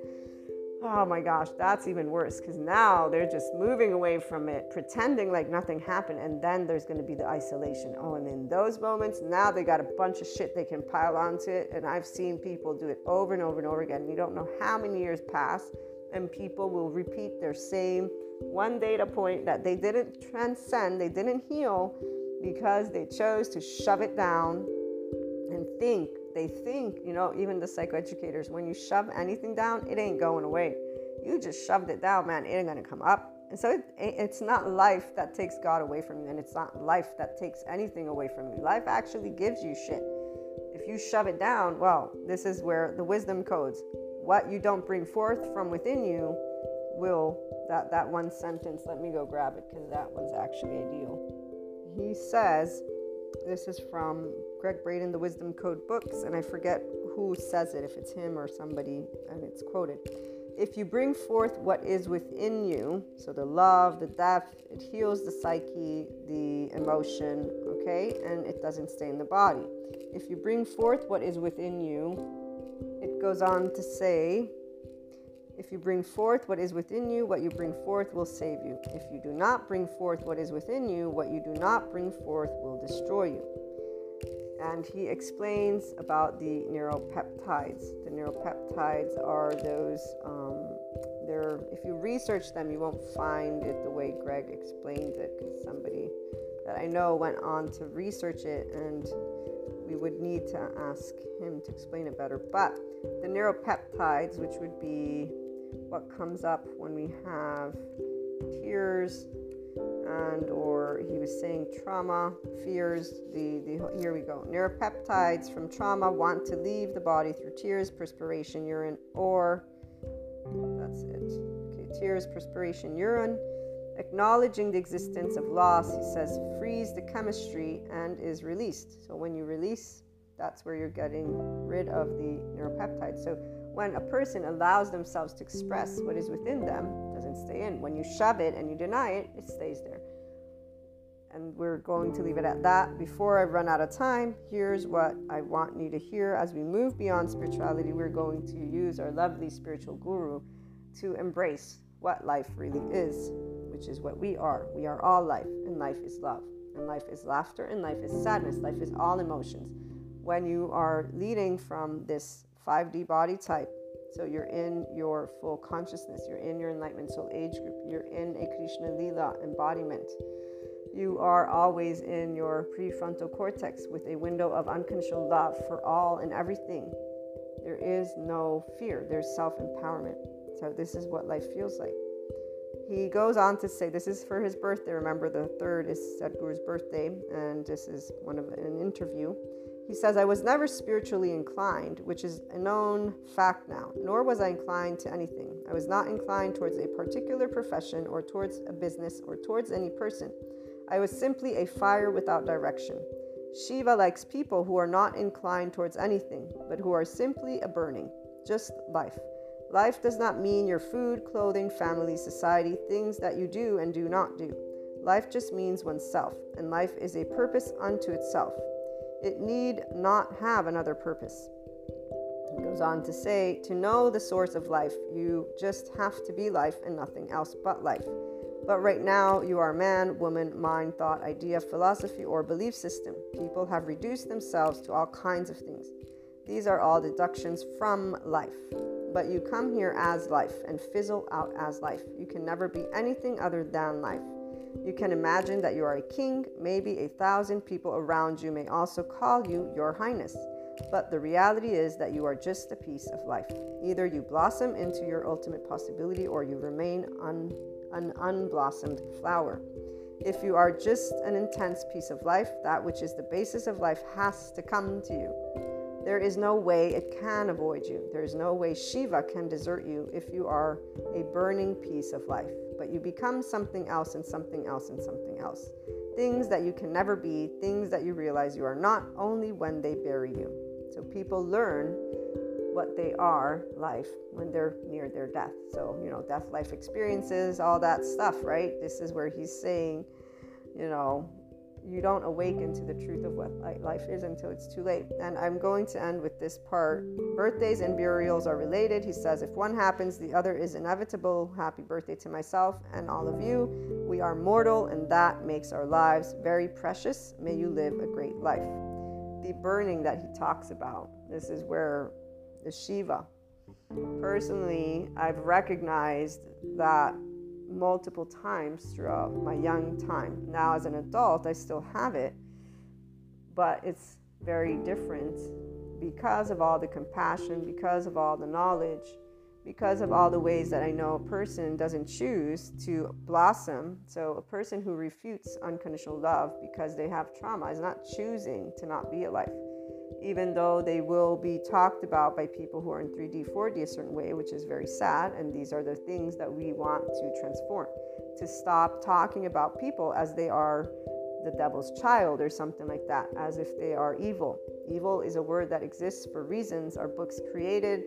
Oh my gosh, that's even worse because now they're just moving away from it, pretending like nothing happened, and then there's going to be the isolation. Oh, and in those moments, now they got a bunch of shit they can pile onto it. And I've seen people do it over and over and over again. You don't know how many years pass, and people will repeat their same one data point that they didn't transcend, they didn't heal because they chose to shove it down and think. They think, you know, even the psychoeducators, when you shove anything down, it ain't going away. You just shoved it down, man, it ain't gonna come up. And so it, it's not life that takes God away from you, and it's not life that takes anything away from you. Life actually gives you shit. If you shove it down, well, this is where the wisdom codes. What you don't bring forth from within you will that that one sentence let me go grab it because that one's actually a deal. He says this is from gregg braden the wisdom code books and i forget who says it if it's him or somebody and it's quoted. If you bring forth what is within you so the love the depth it heals the psyche the emotion okay and it doesn't stay in the body. If you bring forth what is within you it goes on to say If you bring forth what is within you, what you bring forth will save you. If you do not bring forth what is within you, what you do not bring forth will destroy you. And he explains about the neuropeptides. The neuropeptides are those, um, they're, if you research them, you won't find it the way Gregg explains it because somebody that I know went on to research it and we would need to ask him to explain it better. But the neuropeptides, which would be what comes up when we have tears and or he was saying trauma fears the, the here we go. Neuropeptides from trauma want to leave the body through tears perspiration urine or that's it. Okay tears perspiration urine. Acknowledging the existence of loss he says frees the chemistry and is released. So when you release that's where you're getting rid of the neuropeptides. So when a person allows themselves to express what is within them, doesn't stay in. When you shove it and you deny it, it stays there. And we're going to leave it at that. Before I run out of time, here's what I want you to hear as we move beyond spirituality. We're going to use our lovely spiritual guru to embrace what life really is, which is what we are. We are all life, and life is love, and life is laughter, and life is sadness, life is all emotions. When you are leading from this 5D body type. So you're in your full consciousness, you're in your enlightenment soul age group, you're in a Krishna Lila embodiment. You are always in your prefrontal cortex with a window of unconditional love for all and everything. There is no fear, there's self empowerment. So, this is what life feels like. He goes on to say, This is for his birthday. Remember, the third is Sadhguru's birthday, and this is one of an interview. He says, I was never spiritually inclined, which is a known fact now, nor was I inclined to anything. I was not inclined towards a particular profession or towards a business or towards any person. I was simply a fire without direction. Shiva likes people who are not inclined towards anything, but who are simply a burning, just life. Life does not mean your food, clothing, family, society, things that you do and do not do. Life just means oneself, and life is a purpose unto itself. It need not have another purpose. He goes on to say, to know the source of life, you just have to be life and nothing else but life. But right now, you are man, woman, mind, thought, idea, philosophy, or belief system. People have reduced themselves to all kinds of things. These are all deductions from life. But you come here as life and fizzle out as life. You can never be anything other than life. You can imagine that you are a king, maybe a thousand people around you may also call you Your Highness. But the reality is that you are just a piece of life. Either you blossom into your ultimate possibility or you remain un, an unblossomed flower. If you are just an intense piece of life, that which is the basis of life has to come to you. There is no way it can avoid you. There is no way Shiva can desert you if you are a burning piece of life but you become something else and something else and something else. Things that you can never be, things that you realize you are not only when they bury you. So people learn what they are life when they're near their death. So, you know, death life experiences, all that stuff, right? This is where he's saying, you know, you don't awaken to the truth of what life is until it's too late. And I'm going to end with this part. Birthdays and burials are related. He says, if one happens, the other is inevitable. Happy birthday to myself and all of you. We are mortal, and that makes our lives very precious. May you live a great life. The burning that he talks about, this is where the Shiva. Personally, I've recognized that multiple times throughout my young time. Now, as an adult, I still have it, but it's very different because of all the compassion, because of all the knowledge, because of all the ways that I know a person doesn't choose to blossom. So, a person who refutes unconditional love because they have trauma is not choosing to not be alive even though they will be talked about by people who are in 3D, 4D a certain way, which is very sad. And these are the things that we want to transform to stop talking about people as they are the devil's child or something like that, as if they are evil. Evil is a word that exists for reasons our books created,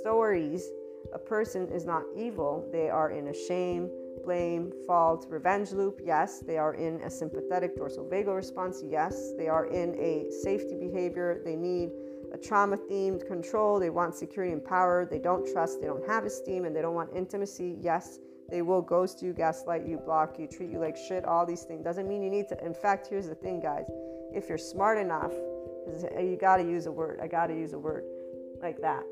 stories. A person is not evil, they are in a shame, blame, fault, revenge loop. Yes, they are in a sympathetic dorsal vagal response. Yes, they are in a safety behavior. They need a trauma themed control. They want security and power. They don't trust. They don't have esteem and they don't want intimacy. Yes, they will ghost you, gaslight you, block you, treat you like shit, all these things. Doesn't mean you need to. In fact, here's the thing, guys. If you're smart enough, you got to use a word. I got to use a word like that.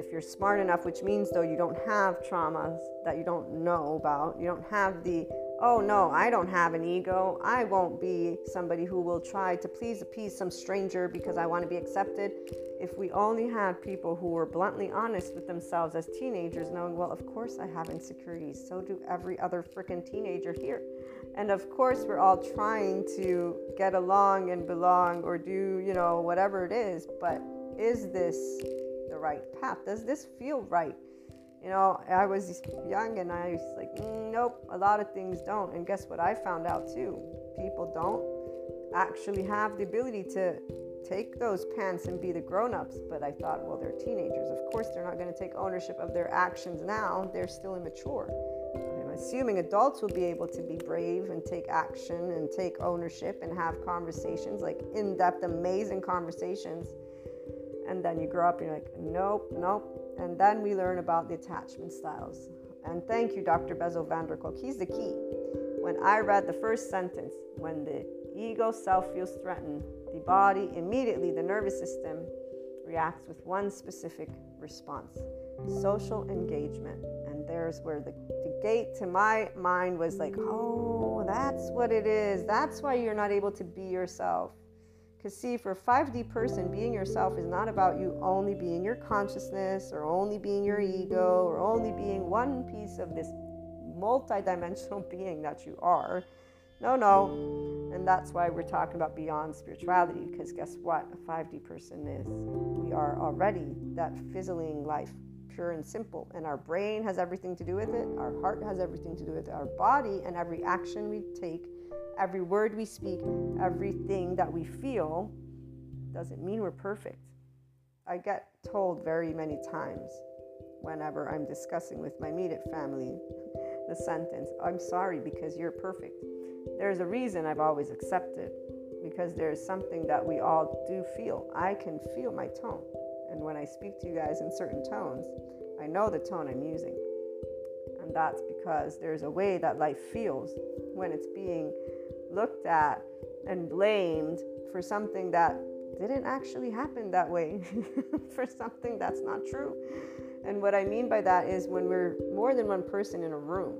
If you're smart enough, which means though you don't have traumas that you don't know about, you don't have the oh no, I don't have an ego. I won't be somebody who will try to please appease some stranger because I want to be accepted. If we only had people who were bluntly honest with themselves as teenagers, knowing, well, of course I have insecurities, so do every other freaking teenager here. And of course, we're all trying to get along and belong or do, you know, whatever it is, but is this the right path? Does this feel right? you know, I was young and I was like, nope, a lot of things don't. And guess what I found out too? People don't actually have the ability to take those pants and be the grown ups. But I thought, well, they're teenagers. Of course, they're not going to take ownership of their actions now. They're still immature. I'm assuming adults will be able to be brave and take action and take ownership and have conversations, like in depth, amazing conversations. And then you grow up and you're like, nope, nope, and then we learn about the attachment styles. And thank you, Dr. Bessel van der Kolk. He's the key. When I read the first sentence, when the ego self feels threatened, the body, immediately the nervous system, reacts with one specific response social engagement. And there's where the, the gate to my mind was like, oh, that's what it is. That's why you're not able to be yourself. Because, see, for a 5D person, being yourself is not about you only being your consciousness or only being your ego or only being one piece of this multidimensional being that you are. No, no. And that's why we're talking about beyond spirituality, because guess what? A 5D person is. We are already that fizzling life, pure and simple. And our brain has everything to do with it, our heart has everything to do with it, our body and every action we take every word we speak, everything that we feel, doesn't mean we're perfect. I get told very many times whenever I'm discussing with my immediate family the sentence, I'm sorry because you're perfect. There's a reason I've always accepted because there's something that we all do feel. I can feel my tone. And when I speak to you guys in certain tones, I know the tone I'm using. And that's because there's a way that life feels when it's being looked at and blamed for something that didn't actually happen that way, for something that's not true. And what I mean by that is when we're more than one person in a room,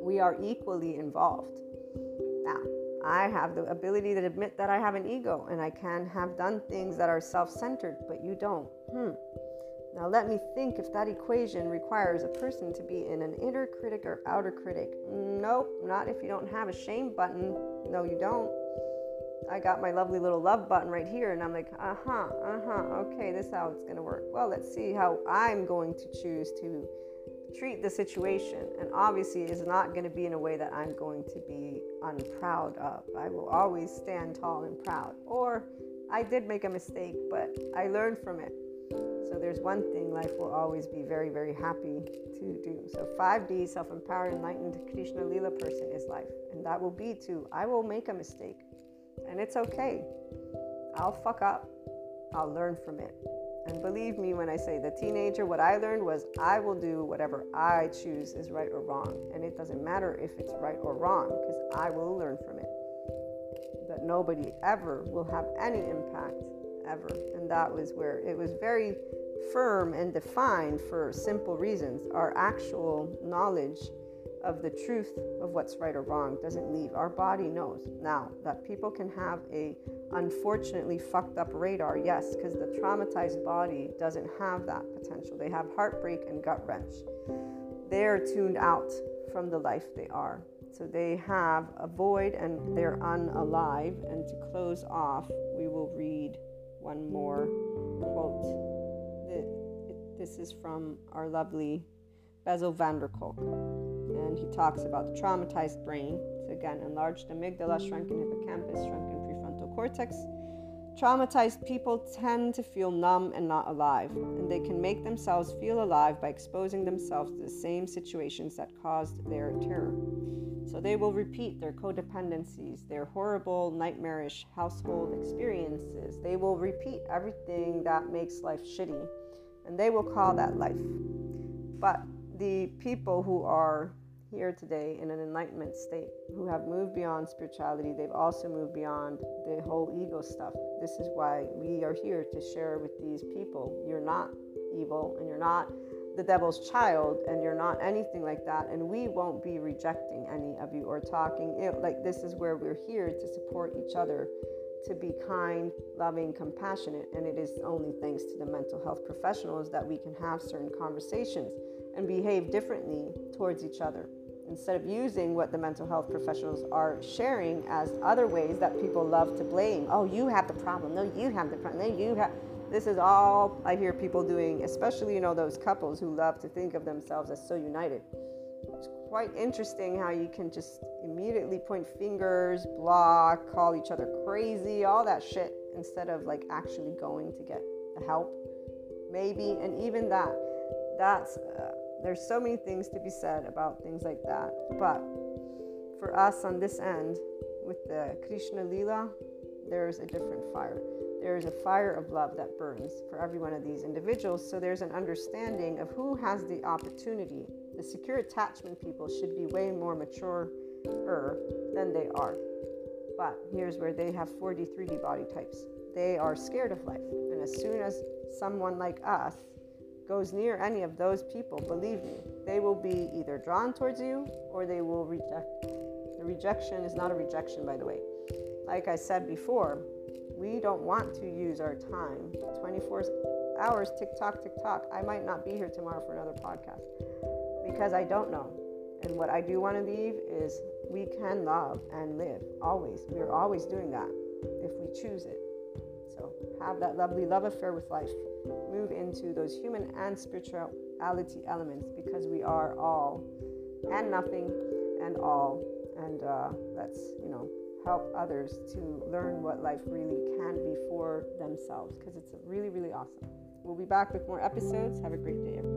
we are equally involved. Now, I have the ability to admit that I have an ego and I can have done things that are self centered, but you don't. Hmm. Now, let me think if that equation requires a person to be in an inner critic or outer critic. Nope, not if you don't have a shame button. No, you don't. I got my lovely little love button right here, and I'm like, uh huh, uh huh, okay, this is how it's to work. Well, let's see how I'm going to choose to treat the situation. And obviously, it's not to be in a way that I'm going to be unproud of. I will always stand tall and proud. Or I did make a mistake, but I learned from it. So there's one thing life will always be very, very happy to do. So 5D, self-empowered, enlightened Krishna Lila person is life. And that will be too. I will make a mistake. And it's okay. I'll fuck up. I'll learn from it. And believe me when I say the teenager, what I learned was I will do whatever I choose is right or wrong. And it doesn't matter if it's right or wrong because I will learn from it. But nobody ever will have any impact ever. And that was where it was very firm and defined for simple reasons. Our actual knowledge of the truth of what's right or wrong doesn't leave. Our body knows now that people can have a unfortunately fucked up radar, yes, because the traumatized body doesn't have that potential. They have heartbreak and gut wrench. They're tuned out from the life they are. So they have a void and they're unalive. And to close off, we will read one more quote. This is from our lovely Bessel van der Kolk. And he talks about the traumatized brain. So, again, enlarged amygdala, shrunken hippocampus, shrunken prefrontal cortex. Traumatized people tend to feel numb and not alive, and they can make themselves feel alive by exposing themselves to the same situations that caused their terror. So they will repeat their codependencies, their horrible, nightmarish household experiences. They will repeat everything that makes life shitty, and they will call that life. But the people who are here today in an enlightenment state, who have moved beyond spirituality, they've also moved beyond the whole ego stuff. This is why we are here to share with these people. You're not evil and you're not the devil's child and you're not anything like that and we won't be rejecting any of you or talking like this is where we're here to support each other to be kind loving compassionate and it is only thanks to the mental health professionals that we can have certain conversations and behave differently towards each other. Instead of using what the mental health professionals are sharing as other ways that people love to blame. Oh you have the problem. No you have the problem. No you have this is all I hear people doing, especially, you know, those couples who love to think of themselves as so united. Quite interesting how you can just immediately point fingers, block, call each other crazy, all that shit, instead of like actually going to get the help. Maybe, and even that, that's, uh, there's so many things to be said about things like that. But for us on this end, with the Krishna Lila, there's a different fire there is a fire of love that burns for every one of these individuals. So there's an understanding of who has the opportunity. The secure attachment people should be way more mature than they are. But here's where they have 4D, 3D body types. They are scared of life. And as soon as someone like us goes near any of those people, believe me, they will be either drawn towards you or they will reject. The rejection is not a rejection, by the way. Like I said before, we don't want to use our time 24 hours tick tock tick tock i might not be here tomorrow for another podcast because i don't know and what i do want to leave is we can love and live always we're always doing that if we choose it so have that lovely love affair with life move into those human and spirituality elements because we are all and nothing and all and uh, let's you know help others to learn what life really can be for themselves because it's really, really awesome. We'll be back with more episodes. Have a great day, everyone.